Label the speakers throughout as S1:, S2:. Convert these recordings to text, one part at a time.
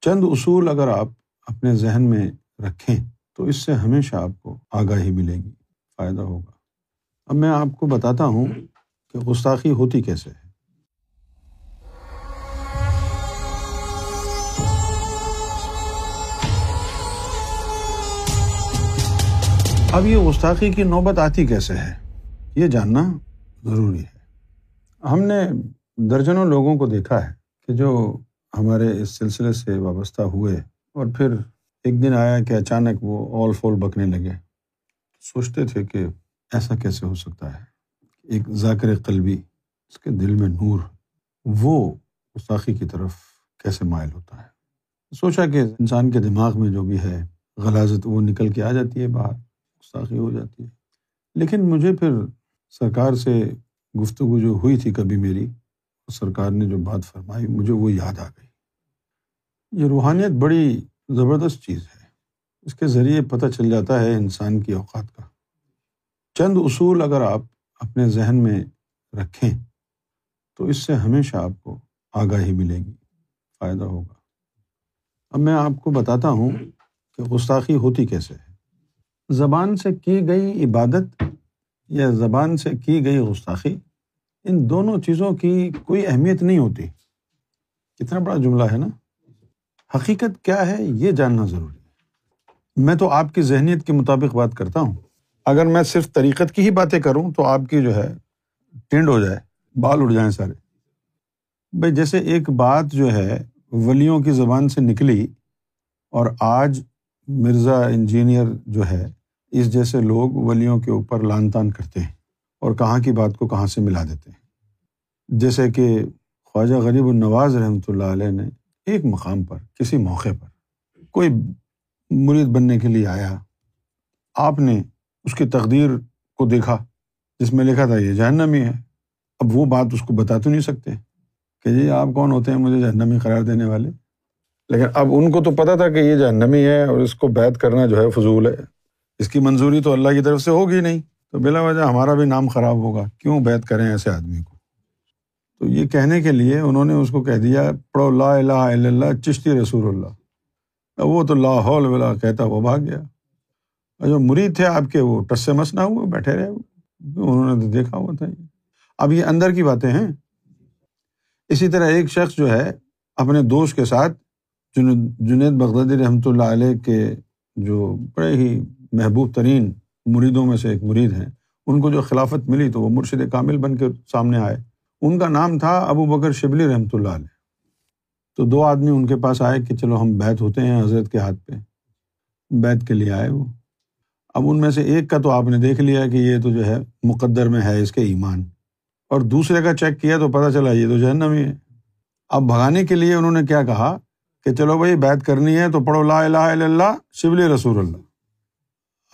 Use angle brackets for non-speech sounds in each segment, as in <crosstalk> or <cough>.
S1: چند اصول اگر آپ اپنے ذہن میں رکھیں تو اس سے ہمیشہ آپ کو آگاہی ملے گی، فائدہ ہوگا۔ اب میں آپ کو بتاتا ہوں کہ گستاخی ہوتی کیسے ہے۔ اب یہ گستاخی کی نوبت آتی کیسے ہے؟ یہ جاننا ضروری ہے۔ ہم نے درجنوں لوگوں کو دیکھا ہے کہ جو ہمارے اس سلسلے سے وابستہ ہوئے اور پھر ایک دن آیا کہ اچانک وہ اول فول بکنے لگے۔ سوچتے تھے کہ ایسا کیسے ہو سکتا ہے؟ ایک ذاکر قلبی، اس کے دل میں نور، وہ گستاخی کی طرف کیسے مائل ہوتا ہے؟ سوچا کہ انسان کے دماغ میں جو بھی ہے، غلازت وہ نکل کے آ جاتی ہے، باہر گستاخی ہو جاتی ہے۔ لیکن مجھے پھر سرکار سے گفتگو جو ہوئی تھی کبھی میری سرکار نے جو بات فرمائی، مجھے وہ یاد آ گئی۔ یہ روحانیت بڑی زبردست چیز ہے۔ اس کے ذریعے پتہ چل جاتا ہے انسان کی اوقات کا۔ چند اصول اگر آپ اپنے ذہن میں رکھیں، تو اس سے ہمیشہ آپ کو آگاہی ملے گی، فائدہ ہوگا۔ اب میں آپ کو بتاتا ہوں کہ گستاخی ہوتی کیسے ہے۔ زبان سے کی گئی عبادت یا زبان سے کی گئی گستاخی؟ ان دونوں چیزوں کی کوئی اہمیت نہیں ہوتی۔ کتنا بڑا جملہ ہے نا۔ حقیقت کیا ہے یہ جاننا ضروری ہے۔ میں تو آپ کی ذہنیت کے مطابق بات کرتا ہوں۔ اگر میں صرف طریقت کی ہی باتیں کروں تو آپ کی جو ہے ٹینڈ ہو جائے، بال اڑ جائیں سارے۔ بھائی جیسے ایک بات جو ہے ولیوں کی زبان سے نکلی اور آج مرزا انجینئر جو ہے اس جیسے لوگ ولیوں کے اوپر لان تان کرتے ہیں۔ اور کہاں کی بات کو کہاں سے ملا دیتے ہیں۔ جیسے کہ خواجہ غریب النواز رحمۃ اللہ علیہ نے ایک مقام پر، کسی موقع پر کوئی مرید بننے کے لیے آیا، آپ نے اس کی تقدیر کو دیکھا، جس میں لکھا تھا، یہ جہنمی ہے۔ اب وہ بات اس کو بتا تو نہیں سکتے کہ جی آپ کون ہوتے ہیں، مجھے جہنمی قرار دینے والے۔ لیکن اب ان کو تو پتا تھا کہ یہ جہنمی ہے اور اس کو بیت کرنا جو ہے فضول ہے۔ اس کی منظوری تو اللہ کی طرف سے ہوگی نہیں۔ تو بلا وجہ ہمارا بھی نام خراب ہوگا۔ کیوں بیت کریں ایسے آدمی کو؟ تو یہ کہنے کے لیے انہوں نے اس کو کہہ دیا، پڑھو لا الہ الا اللہ، چشتی رسول اللہ۔ وہ تو لاہول ولا کہتا وہ بھاگ گیا۔ جو مرید تھے آپ کے، وہ ٹس سے مس نہ ہوئے، بیٹھے رہے۔ انہوں نے تو دیکھا ہوا تھا یہ۔ اب یہ اندر کی باتیں ہیں۔ اسی طرح ایک شخص جو ہے، اپنے دوست کے ساتھ جنید بغدادی رحمۃ اللہ علیہ کے جو بڑے ہی محبوب ترین مریدوں میں سے ایک مرید ہیں۔ ان کو جو خلافت ملی تو وہ مرشد کامل بن کے سامنے آئے۔ ان کا نام تھا ابو بکر شبلی رحمۃ اللہ علیہ۔ تو دو آدمی ان کے پاس آئے کہ چلو ہم بیت ہوتے ہیں حضرت کے ہاتھ پہ۔ بیت کے لیے آئے وہ۔ اب ان میں سے ایک کا تو آپ نے دیکھ لیا کہ یہ تو جو ہے مقدر میں ہے اس کے ایمان۔ اور دوسرے کا چیک کیا تو پتہ چلا یہ تو جہنمی ہے۔ اب بھگانے کے لیے انہوں نے کیا کہا کہ چلو بھائی بیت کرنی ہے تو پڑھو لا الہ الا اللہ شبلی رسول اللہ۔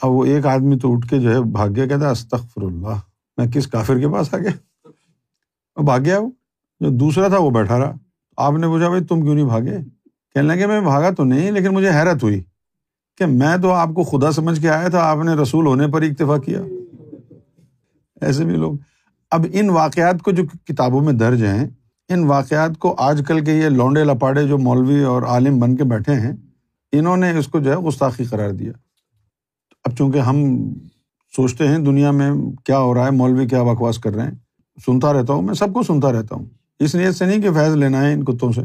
S1: اب وہ ایک آدمی تو اٹھ کے جو ہے بھاگ گیا، کہتا استخر اللہ میں کس کافر کے پاس آ گیا؟ بھاگ گیا وہ، جو دوسرا تھا وہ بیٹھا رہا۔ آپ نے پوچھا، بھائی، تم کیوں نہیں بھاگے؟ کہنے لگے، میں بھاگا تو نہیں، لیکن مجھے حیرت ہوئی کہ میں تو آپ کو خدا سمجھ کے آیا تھا، آپ نے رسول ہونے پر اکتفا کیا۔ ایسے بھی لوگ۔ اب ان واقعات کو جو کتابوں میں درج ہیں، ان واقعات کو آج کل کے یہ لونڈے لپاڑے جو مولوی اور عالم بن کے بیٹھے ہیں، انہوں نے اس کو جو ہے گستاخی قرار دیا۔ اب چونکہ ہم سوچتے ہیں دنیا میں کیا ہو رہا ہے، مولوی کیا بکواس کر رہے ہیں، سنتا رہتا ہوں، میں سب کو سنتا رہتا ہوں۔ اس نیت سے نہیں کہ فیض لینا ہے ان کتوں سے،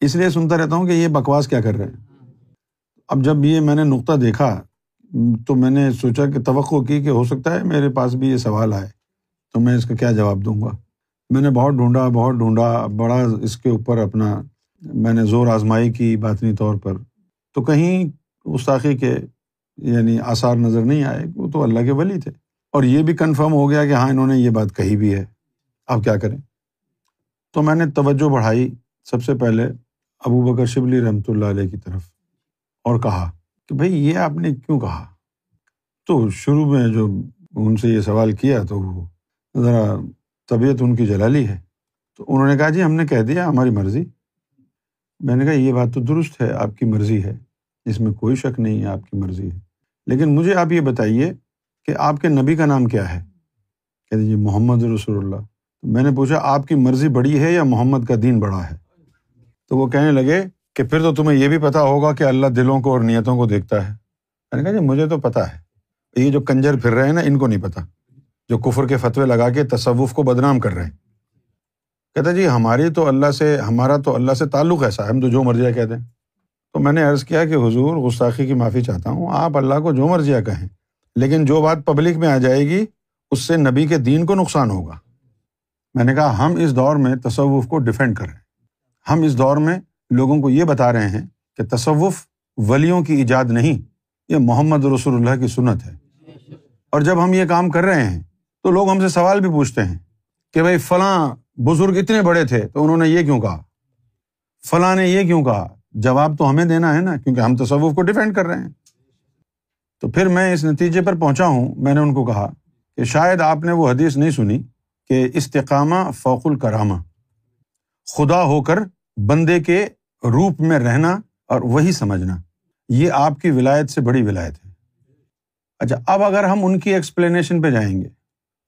S1: اس لیے سنتا رہتا ہوں کہ یہ بکواس کیا کر رہے ہیں۔ اب جب یہ میں نے نقطہ دیکھا، تو میں نے سوچا کہ توقع کی کہ ہو سکتا ہے میرے پاس بھی یہ سوال آئے، تو میں اس کا کیا جواب دوں گا؟ میں نے بہت ڈھونڈا بہت ڈھونڈا، بڑا اس کے اوپر اپنا میں نے زور آزمائی کی باطنی طور پر۔ تو کہیں گستاخی کے یعنی آثار نظر نہیں آئے، وہ تو اللہ کے ولی تھے۔ اور یہ بھی کنفرم ہو گیا کہ ہاں انہوں نے یہ بات کہی بھی ہے۔ اب کیا کریں؟ تو میں نے توجہ بڑھائی سب سے پہلے ابو بکر شبلی رحمۃ اللہ علیہ کی طرف اور کہا کہ بھائی، یہ آپ نے کیوں کہا؟ تو شروع میں جو ان سے یہ سوال کیا تو وہ ذرا طبیعت ان کی جلالی ہے۔ تو انہوں نے کہا جی ہم نے کہہ دیا ہماری مرضی۔ میں نے کہا، یہ بات تو درست ہے، آپ کی مرضی ہے، اس میں کوئی شک نہیں ہے، آپ کی مرضی ہے۔ لیکن مجھے آپ یہ بتائیے کہ آپ کے نبی کا نام کیا ہے؟ کہہ دیجیے محمد رسول اللہ۔ میں نے پوچھا، آپ کی مرضی بڑی ہے یا محمد کا دین بڑا ہے؟ تو وہ کہنے لگے کہ پھر تو تمہیں یہ بھی پتا ہوگا کہ اللہ دلوں کو اور نیتوں کو دیکھتا ہے۔ میں نے کہا جی مجھے تو پتا ہے۔ یہ جو کنجر پھر رہے ہیں نا، ان کو نہیں پتا۔ جو کفر کے فتوے لگا کے تصوف کو بدنام کر رہے ہیں۔ کہتا جی ہماری تو اللہ سے، ہمارا تو اللہ سے تعلق ایسا ہے ہم تو جو مرضیہ کہتے ہیں۔ تو میں نے عرض کیا کہ حضور گستاخی کی معافی چاہتا ہوں، آپ اللہ کو جو مرضیہ کہیں، لیکن جو بات پبلک میں آ جائے گی، اس سے نبی کے دین کو نقصان ہوگا۔ میں نے کہا، ہم اس دور میں تصوف کو ڈیفینڈ کر رہے ہیں۔ ہم اس دور میں لوگوں کو یہ بتا رہے ہیں کہ تصوف ولیوں کی ایجاد نہیں، یہ محمد رسول اللہ کی سنت ہے۔ اور جب ہم یہ کام کر رہے ہیں، تو لوگ ہم سے سوال بھی پوچھتے ہیں کہ بھائی، فلاں بزرگ اتنے بڑے تھے تو انہوں نے یہ کیوں کہا؟ فلاں نے یہ کیوں کہا؟ جواب تو ہمیں دینا ہے نا، کیونکہ ہم تصوف کو ڈیفینڈ کر رہے ہیں۔ تو پھر میں اس نتیجے پر پہنچا ہوں، میں نے ان کو کہا کہ شاید آپ نے وہ حدیث نہیں سنی کہ استقامہ فوق الکرامہ، خدا ہو کر بندے کے روپ میں رہنا اور وہی سمجھنا۔ یہ آپ کی ولایت سے بڑی ولایت ہے۔ اچھا اب اگر ہم ان کی ایکسپلینیشن پہ جائیں گے،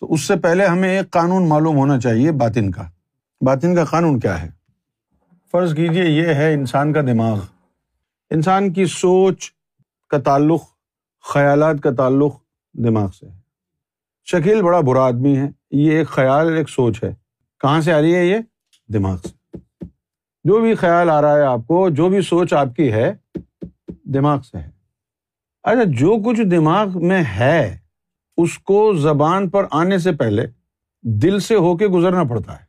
S1: تو اس سے پہلے ہمیں ایک قانون معلوم ہونا چاہیے باطن کا۔ باطن کا قانون کیا ہے؟ فرض کیجیے یہ ہے انسان کا دماغ۔ انسان کی سوچ کا تعلق، خیالات کا تعلق دماغ سے ہے۔ شکیل بڑا برا آدمی ہے، یہ ایک خیال، ایک سوچ ہے۔ کہاں سے آ رہی ہے یہ؟ دماغ سے۔ جو بھی خیال آ رہا ہے آپ کو، جو بھی سوچ آپ کی ہے، دماغ سے ہے۔ اچھا جو کچھ دماغ میں ہے، اس کو زبان پر آنے سے پہلے دل سے ہو کے گزرنا پڑتا ہے۔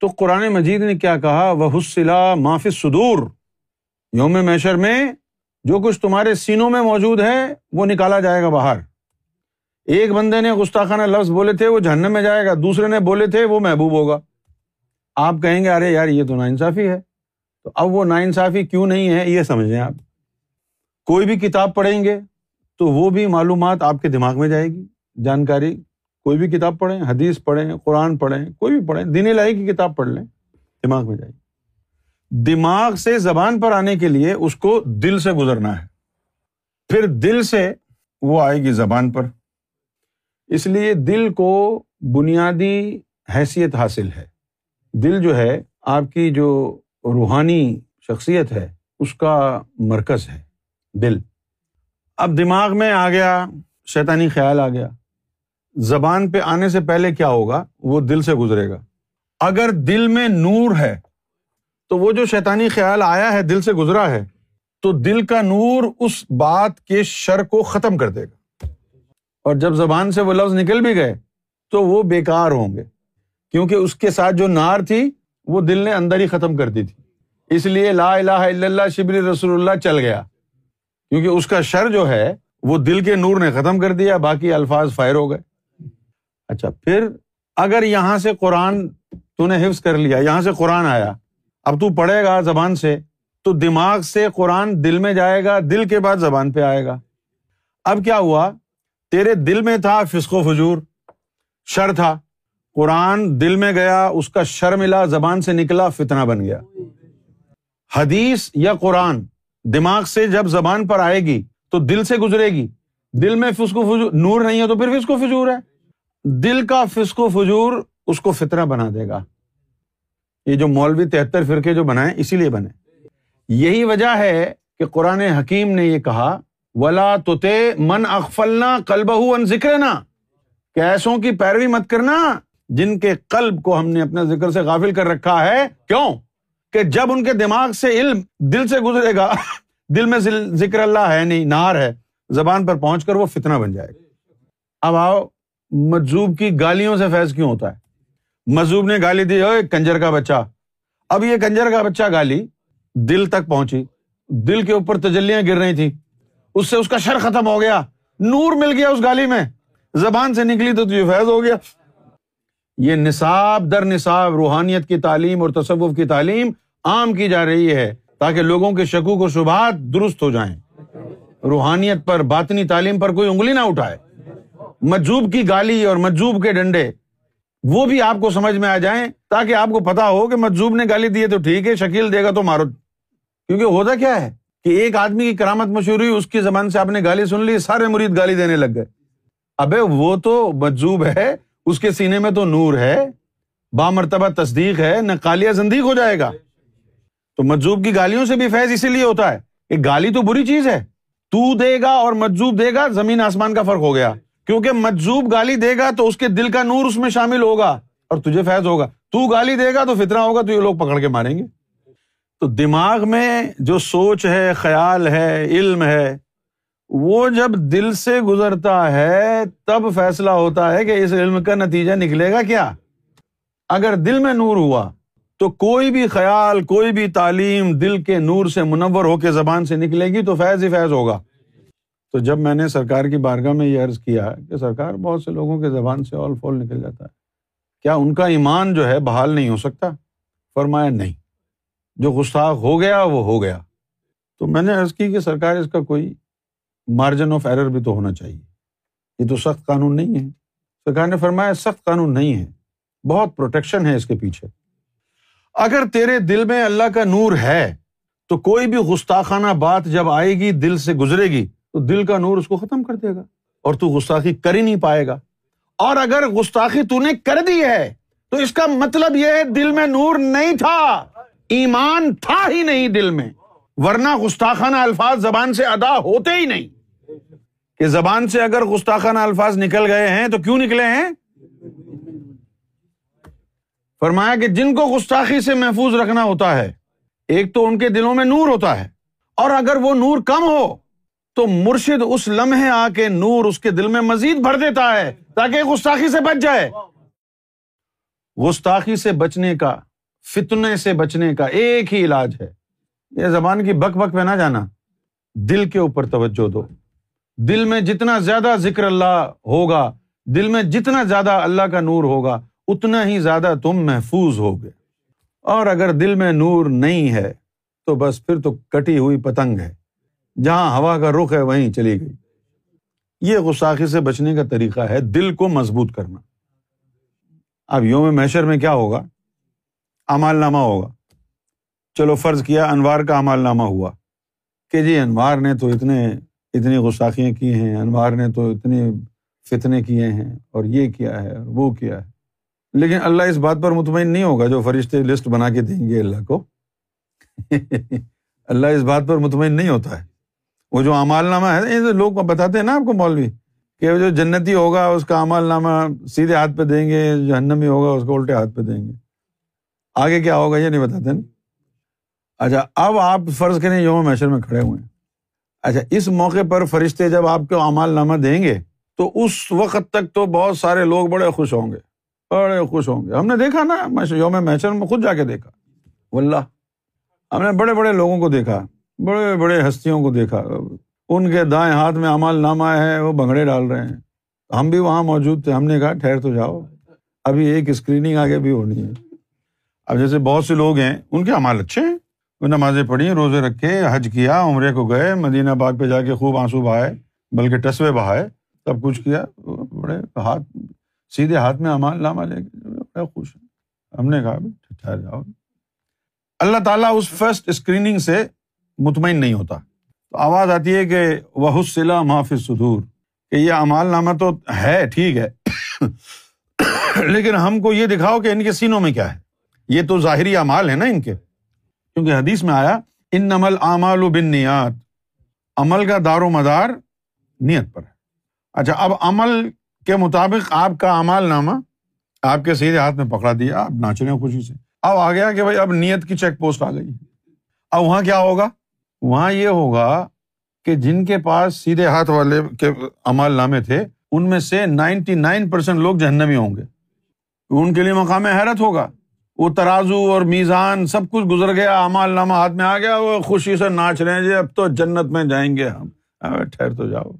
S1: تو قرآن مجید نے کیا کہا؟ وہ حسلا معافی سدور یوم میشر میں جو کچھ تمہارے سینوں میں موجود ہے، وہ نکالا جائے گا باہر۔ ایک بندے نے گستاخانہ لفظ بولے تھے، وہ جہنم میں جائے گا۔ دوسرے نے بولے تھے، وہ محبوب ہوگا۔ آپ کہیں گے، ارے یار، یہ تو نا انصافی ہے۔ تو اب وہ نا انصافی کیوں نہیں ہے؟ یہ سمجھیں آپ۔ کوئی بھی کتاب پڑھیں گے تو وہ بھی معلومات آپ کے دماغ میں جائے گی۔ جانکاری کوئی بھی کتاب پڑھیں، حدیث پڑھیں، قرآن پڑھیں، کوئی بھی پڑھیں، دین لائی کی کتاب پڑھ لیں، دماغ میں جائے گی دماغ سے زبان پر آنے کے لیے اس کو دل سے گزرنا ہے۔ پھر دل سے وہ آئے گی زبان پر۔ اس لیے دل کو بنیادی حیثیت حاصل ہے۔ دل جو ہے، آپ کی جو روحانی شخصیت ہے، اس کا مرکز ہے۔ دل۔ اب دماغ میں آ گیا، شیطانی خیال آ گیا۔ زبان پہ آنے سے پہلے کیا ہوگا؟ وہ دل سے گزرے گا۔ اگر دل میں نور ہے، تو وہ جو شیطانی خیال آیا ہے، دل سے گزرا ہے، تو دل کا نور اس بات کے شر کو ختم کر دے گا۔ اور جب زبان سے وہ لفظ نکل بھی گئے، تو وہ بیکار ہوں گے۔ کیونکہ اس کے ساتھ جو نار تھی، وہ دل نے اندر ہی ختم کر دی تھی۔ اس لیے لا الہ الا اللہ شبری رسول اللہ چل گیا۔ کیونکہ اس کا شر جو ہے، وہ دل کے نور نے ختم کر دیا، باقی الفاظ فائر ہو گئے۔ اچھا پھر اگر یہاں سے قرآن تو نے حفظ کر لیا، یہاں سے قرآن آیا، اب تو پڑھے گا زبان سے، تو دماغ سے قرآن دل میں جائے گا، دل کے بعد زبان پہ آئے گا۔ اب کیا ہوا؟ تیرے دل میں تھا فسق و فجور، شر تھا، قرآن دل میں گیا، اس کا شر ملا، زبان سے نکلا فتنا بن گیا۔ حدیث یا قرآن دماغ سے جب زبان پر آئے گی، تو دل سے گزرے گی۔ دل میں فسق و فجور، نور نہیں ہے تو پھر فسق و فجور ہے۔ دل کا فسق و فجور اس کو فطرہ بنا دے گا۔ یہ جو مولوی تہتر فرقے جو بنائے، اسی لیے بنے۔ یہی وجہ ہے کہ قرآن حکیم نے یہ کہا، ولا تو من اخفلنا کلبہ ان ذکر کہ ایسوں کی پیروی مت کرنا جن کے قلب کو ہم نے اپنے ذکر سے غافل کر رکھا ہے۔ کیوں؟ کہ جب ان کے دماغ سے علم دل سے گزرے گا، دل میں ذکر اللہ ہے، نہیں نار ہے، زبان پر پہنچ کر وہ فتنا بن جائے گا۔ اب آؤ مجوب کی گالیوں سے فیض کیوں ہوتا ہے؟ مجوب نے گالی دی کنجر کا بچہ۔ اب یہ کنجر کا بچہ گالی دل تک پہنچی۔ دل کے اوپر تجلیاں گر رہی تھی اس سے اس کا شر ختم ہو گیا۔ نور مل گیا اس گالی میں۔ زبان سے نکلی تو تجھے فیض ہو گیا۔ یہ نصاب در نصاب، روحانیت کی تعلیم اور تصوف کی تعلیم عام کی جا رہی ہے تاکہ لوگوں کے شکوک و شبہات درست ہو جائیں۔ روحانیت پر، باطنی تعلیم پر کوئی انگلی نہ اٹھائے۔ مجوب کی گالی اور مجوب کے ڈنڈے، وہ بھی آپ کو سمجھ میں آ جائیں تاکہ آپ کو پتا ہو کہ مجوب نے گالی دی ہے تو ٹھیک ہے، شکیل دے گا تو مارو۔ کیونکہ ہوتا کیا ہے کہ ایک آدمی کی کرامت مشہور ہوئی، اس کی زبان سے آپ نے گالی سن لی، سارے مرید گالی دینے لگ گئے۔ ابے وہ تو مجوب ہے، اس کے سینے میں تو نور ہے، با مرتبہ تصدیق ہے، نہ کالیا زندگی ہو جائے گا۔ تو مجزوب کی گالیوں سے بھی فیض اسی لیے ہوتا ہے کہ گالی تو بری چیز ہے۔ تو دے گا اور مجزوب دے گا، زمین آسمان کا فرق ہو گیا۔ کیونکہ مجزوب گالی دے گا تو اس کے دل کا نور اس میں شامل ہوگا اور تجھے فیض ہوگا۔ تو گالی دے گا تو فطرہ ہوگا تو یہ لوگ پکڑ کے ماریں گے۔ تو دماغ میں جو سوچ ہے، خیال ہے، علم ہے، وہ جب دل سے گزرتا ہے، تب فیصلہ ہوتا ہے کہ اس علم کا نتیجہ نکلے گا کیا؟ اگر دل میں نور ہوا، تو کوئی بھی خیال، کوئی بھی تعلیم دل کے نور سے منور ہو کے زبان سے نکلے گی تو فیض ہی فیض ہوگا۔ تو جب میں نے سرکار کی بارگاہ میں یہ عرض کیا کہ سرکار بہت سے لوگوں کے زبان سے آل فول نکل جاتا ہے، کیا ان کا ایمان جو ہے بحال نہیں ہو سکتا؟ فرمایا نہیں، جو گستاخ ہو گیا وہ ہو گیا۔ تو میں نے عرض کی کہ سرکار اس کا کوئی مارجن آف ایرر بھی تو ہونا چاہیے۔ یہ تو سخت قانون نہیں ہے۔ سرکار نے فرمایا سخت قانون نہیں ہے، بہت پروٹیکشن ہے اس کے پیچھے۔ اگر تیرے دل میں اللہ کا نور ہے تو کوئی بھی گستاخانہ بات جب آئے گی، دل سے گزرے گی تو دل کا نور اس کو ختم کر دے گا اور تو گستاخی کر ہی نہیں پائے گا۔ اور اگر گستاخی تو نے کر دی ہے، تو اس کا مطلب یہ ہے دل میں نور نہیں تھا، ایمان تھا ہی نہیں دل میں۔ ورنہ گستاخانہ الفاظ زبان سے ادا ہوتے ہی نہیں۔ کہ زبان سے اگر گستاخانہ الفاظ نکل گئے ہیں تو کیوں نکلے ہیں؟ فرمایا کہ جن کو گستاخی سے محفوظ رکھنا ہوتا ہے، ایک تو ان کے دلوں میں نور ہوتا ہے۔ اور اگر وہ نور کم ہو تو مرشد اس لمحے آ کے نور اس کے دل میں مزید بھر دیتا ہے تاکہ گستاخی سے بچ جائے۔ گستاخی سے بچنے کا، فتنے سے بچنے کا ایک ہی علاج ہے۔ یہ زبان کی بک بک پہ نہ جانا۔ دل کے اوپر توجہ دو۔ دل میں جتنا زیادہ ذکر اللہ ہوگا، دل میں جتنا زیادہ اللہ کا نور ہوگا، اتنا ہی زیادہ تم محفوظ ہوگے۔ اور اگر دل میں نور نہیں ہے، تو بس پھر تو کٹی ہوئی پتنگ ہے۔ جہاں ہوا کا رخ ہے وہیں چلی گئی۔ یہ غساخی سے بچنے کا طریقہ ہے، دل کو مضبوط کرنا۔ اب یوم میشر میں کیا ہوگا؟ امال نامہ ہوگا۔ چلو فرض کیا، انوار کا امال نامہ ہوا۔ کہ جی انوار نے تو اتنے، اتنی غساخیاں کی ہیں، انوار نے تو اتنے فتنے کیے ہیں، اور یہ کیا ہے، اور وہ کیا ہے۔ لیکن اللہ اس بات پر مطمئن نہیں ہوگا جو فرشتے لسٹ بنا کے دیں گے اللہ کو۔ <laughs> اللہ اس بات پر مطمئن نہیں ہوتا ہے۔ وہ جو امال نامہ ہے لوگ بتاتے ہیں نا آپ کو، مولوی، کہ جو جنتی ہوگا، اس کا امال نامہ سیدھے ہاتھ پہ دیں گے، جہنمی ہوگا، اس کو الٹے ہاتھ پہ دیں گے۔ آگے کیا ہوگا، یہ نہیں بتاتے نا۔ اچھا اب آپ فرض کریں یوم میشر میں کھڑے ہوئے ہیں۔ اچھا اس موقع پر فرشتے جب آپ کو امال نامہ دیں گے، تو اس وقت تک تو بہت سارے لوگ بڑے خوش ہوں گے۔ بڑے خوش ہوں گے۔ ہم نے دیکھا نا، یوم محشر میں خود جا کے دیکھا۔ واللہ، ہم نے بڑے بڑے لوگوں کو دیکھا۔ بڑے بڑے ہستیوں کو دیکھا۔ ان کے دائیں ہاتھ میں امال نامہ ہے، وہ بنگڑے ڈال رہے ہیں۔ ہم بھی وہاں موجود تھے۔ ہم نے کہا، ٹھہر تو جاؤ۔ ابھی ایک اسکریننگ آگے بھی ہونی ہے۔ اب جیسے بہت سے لوگ ہیں، ان کے امال اچھے ہیں۔ وہ نمازیں پڑھی، روزے رکھے، حج کیا، عمرے کو گئے، مدینہ باغ پہ جا کے خوب آنسو بہائے، بلکہ ٹسوے بہائے، سب کچھ کیا۔ بڑے ہاتھ، سیدھے ہاتھ میں امال نامہ لے کے بڑے خوش ہیں۔ ہم نے کہا، ٹھہر جاؤ۔ اللہ تعالیٰ اس فرسٹ اسکریننگ سے مطمئن نہیں ہوتا۔ تو آواز آتی ہے کہ وہ سلا محافظ سدور کہ یہ امال نامہ تو ہے، ٹھیک ہے۔ <coughs> لیکن ہم کو یہ دکھاؤ کہ ان کے سینوں میں کیا ہے۔ یہ تو ظاہری امال ہے نا ان کے۔ کیونکہ حدیث میں آیا ان نمل اعمال و بن نیات عمل کا دار و مدار نیت پر ہے۔ اچھا اب عمل کے مطابق آپ کا امال نامہ آپ کے سیدھے ہاتھ میں پکڑا دیا، آپ ناچ رہے ہیں خوشی سے۔ اب آ گیا کہ بھائی اب نیت کی چیک پوسٹ آ گئی۔ اب وہاں کیا ہوگا؟ وہاں یہ ہوگا کہ جن کے پاس سیدھے ہاتھ والے کے امال نامے تھے، ان میں سے نائنٹی نائن پرسینٹ لوگ جہنمی ہوں گے۔ ان کے لیے مقام حیرت ہوگا۔ وہ ترازو اور میزان سب کچھ گزر گیا امال نامہ ہاتھ میں آ گیا، وہ خوشی سے ناچ رہے ہیں جی اب تو جنت میں جائیں گے ہم۔ ٹھہر تو جاؤ۔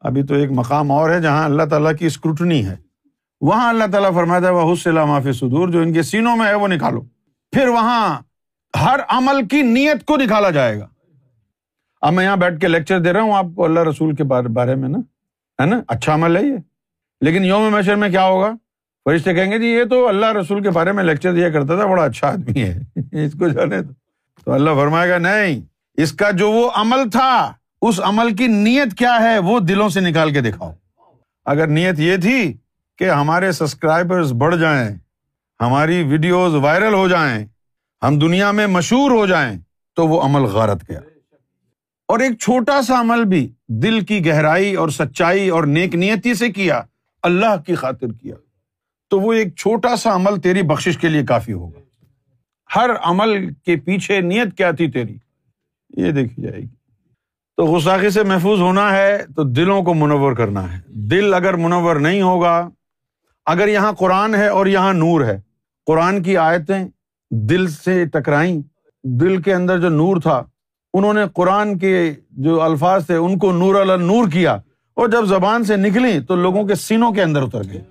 S1: ابھی تو ایک مقام اور ہے جہاں اللہ تعالیٰ کی اسکروٹنی ہے۔ وہاں اللہ تعالیٰ فرماتا ہے وہ حسلہ معافی سدور جو ان کے سینوں میں ہے، وہ نکالو۔ پھر وہاں ہر عمل کی نیت کو نکالا جائے گا۔ اب میں یہاں بیٹھ کے لیکچر دے رہا ہوں، آپ کو اللہ رسول کے بارے میں نا، ہے نا؟ اچھا عمل ہے یہ۔ لیکن یوم میشر میں کیا ہوگا؟ فرشتے کہیں گے جی یہ تو اللہ رسول کے بارے میں لیکچر دیا کرتا تھا، بڑا اچھا آدمی ہے۔ <laughs> اس کو جانے تو اللہ فرمائے گا، نہیں، اس کا جو وہ عمل تھا، اس عمل کی نیت کیا ہے، وہ دلوں سے نکال کے دکھاؤ۔ اگر نیت یہ تھی کہ ہمارے سبسکرائبر بڑھ جائیں، ہماری ویڈیوز وائرل ہو جائیں ہم دنیا میں مشہور ہو جائیں تو وہ عمل غارت گیا۔ اور ایک چھوٹا سا عمل بھی دل کی گہرائی اور سچائی اور نیک نیتی سے کیا، اللہ کی خاطر کیا۔ تو وہ ایک چھوٹا سا عمل تیری بخش کے لیے کافی ہوگا۔ ہر عمل کے پیچھے نیت کیا تھی تیری؟ یہ دیکھی جائے گی۔ تو غساخی سے محفوظ ہونا ہے تو دلوں کو منور کرنا ہے۔ دل اگر منور نہیں ہوگا، اگر یہاں قرآن ہے اور یہاں نور ہے، قرآن کی آیتیں دل سے ٹکرائیں، دل کے اندر جو نور تھا، انہوں نے قرآن کے جو الفاظ تھے، ان کو نور اللہ نور کیا۔ اور جب زبان سے نکلی تو لوگوں کے سینوں کے اندر اتر گئے۔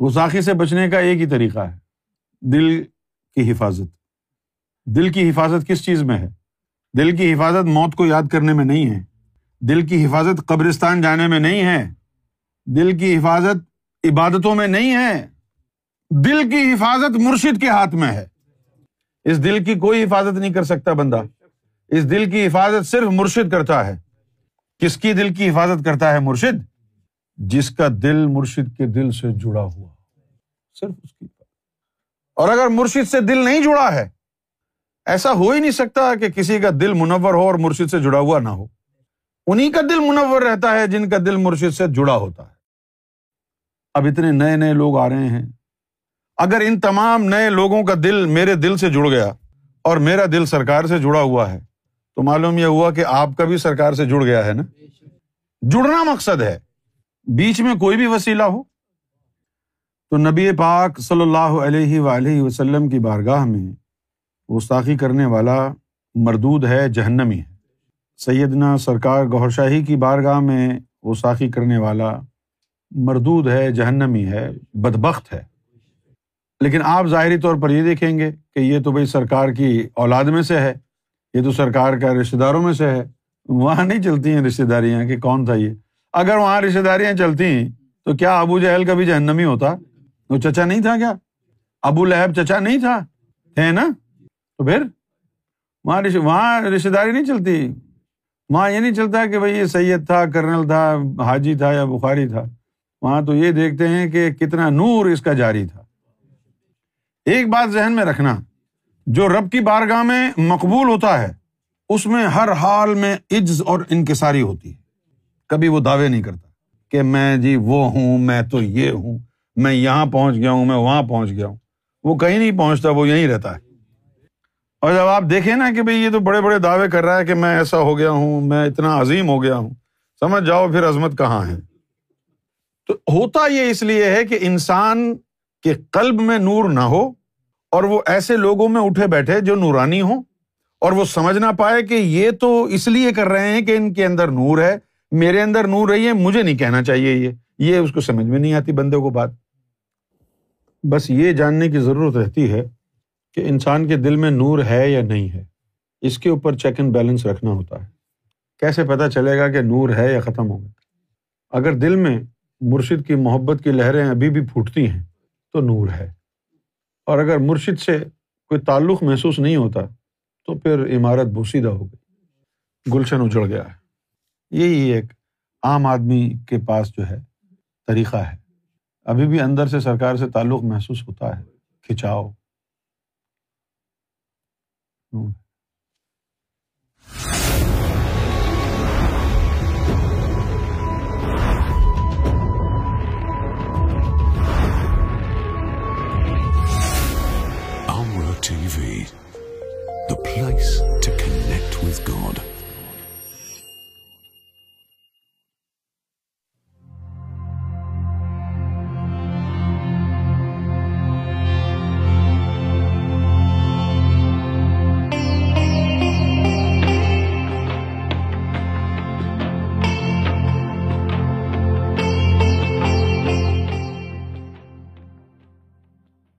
S1: غساخی سے بچنے کا ایک ہی طریقہ ہے، دل کی حفاظت۔ دل کی حفاظت کس چیز میں ہے؟ دل کی حفاظت موت کو یاد کرنے میں نہیں ہے۔ دل کی حفاظت قبرستان جانے میں نہیں ہے۔ دل کی حفاظت عبادتوں میں نہیں ہے۔ دل کی حفاظت مرشد کے ہاتھ میں ہے۔ اس دل کی کوئی حفاظت نہیں کر سکتا بندہ۔ اس دل کی حفاظت صرف مرشد کرتا ہے۔ کس کی دل کی حفاظت کرتا ہے مرشد؟ جس کا دل مرشد کے دل سے جڑا ہوا۔ صرف اس کی اور اگر مرشد سے دل نہیں جڑا ہے، ایسا ہو ہی نہیں سکتا کہ کسی کا دل منور ہو اور مرشد سے جڑا ہوا نہ ہو۔ انہیں کا دل منور رہتا ہے جن کا دل مرشد سے جڑا ہوتا ہے۔ اب اتنے نئے نئے لوگ آ رہے ہیں۔ اگر ان تمام نئے لوگوں کا دل میرے دل سے جڑ گیا اور میرا دل سرکار سے جڑا ہوا ہے، تو معلوم یہ ہوا کہ آپ کا بھی سرکار سے جڑ گیا ہے نا؟ جڑنا مقصد ہے۔ بیچ میں کوئی بھی وسیلہ ہو۔ تو نبی پاک صلی اللہ علیہ وسلم کی بارگاہ میں گستاخی کرنے والا مردود ہے، جہنمی ہے۔ سیدنا سرکار گور شاہی کی بارگاہ میں گستاخی کرنے والا مردود ہے، جہنمی ہے، بدبخت ہے۔ لیکن آپ ظاہری طور پر یہ دیکھیں گے کہ یہ تو بھائی سرکار کی اولاد میں سے ہے، یہ تو سرکار کا رشتے داروں میں سے ہے۔ وہاں نہیں چلتی ہیں رشتے داریاں کہ کون تھا یہ؟ اگر وہاں رشتے داریاں چلتی تو کیا ابو جہل کا بھی جہنمی ہوتا؟ وہ چچا نہیں تھا کیا؟ ابو لہب چچا نہیں تھا؟ ہے نا؟ تو پھر وہاں وہاں رشتے داری نہیں چلتی؟ وہاں یہ نہیں چلتا کہ بھائی یہ سید تھا، کرنل تھا، حاجی تھا یا بخاری تھا۔ وہاں تو یہ دیکھتے ہیں کہ کتنا نور اس کا جاری تھا۔ ایک بات ذہن میں رکھنا، جو رب کی بارگاہ میں مقبول ہوتا ہے، اس میں ہر حال میں عز اور انکساری ہوتی ہے۔ کبھی وہ دعوے نہیں کرتا کہ میں جی وہ ہوں، میں تو یہ ہوں، میں یہاں پہنچ گیا ہوں، میں وہاں پہنچ گیا ہوں۔ وہ کہیں نہیں پہنچتا، وہ یہیں رہتا ہے۔ اور جب آپ دیکھیں نا کہ بھائی یہ تو بڑے بڑے دعوے کر رہا ہے کہ میں ایسا ہو گیا ہوں، میں اتنا عظیم ہو گیا ہوں، سمجھ جاؤ پھر عظمت کہاں ہے۔ تو ہوتا یہ اس لیے ہے کہ انسان کہ قلب میں نور نہ ہو اور وہ ایسے لوگوں میں اٹھے بیٹھے جو نورانی ہوں اور وہ سمجھ نہ پائے کہ یہ تو اس لیے کر رہے ہیں کہ ان کے اندر نور ہے، میرے اندر نور رہی ہے مجھے نہیں کہنا چاہیے، یہ یہ اس کو سمجھ میں نہیں آتی بندے کو بات۔ بس یہ جاننے کی ضرورت رہتی ہے کہ انسان کے دل میں نور ہے یا نہیں ہے۔ اس کے اوپر چیک اینڈ بیلنس رکھنا ہوتا ہے۔ کیسے پتا چلے گا کہ نور ہے یا ختم ہو گیا؟ اگر دل میں مرشد کی محبت کی لہریں ابھی بھی پھوٹتی ہیں تو نور ہے۔ اور اگر مرشد سے کوئی تعلق محسوس نہیں ہوتا، تو پھر عمارت بوسیدہ ہو گئی۔ گلشن اجڑ گیا ہے۔ یہی ایک عام آدمی کے پاس جو ہے، طریقہ ہے۔ ابھی بھی اندر سے سرکار سے تعلق محسوس ہوتا ہے۔ کھچاؤ۔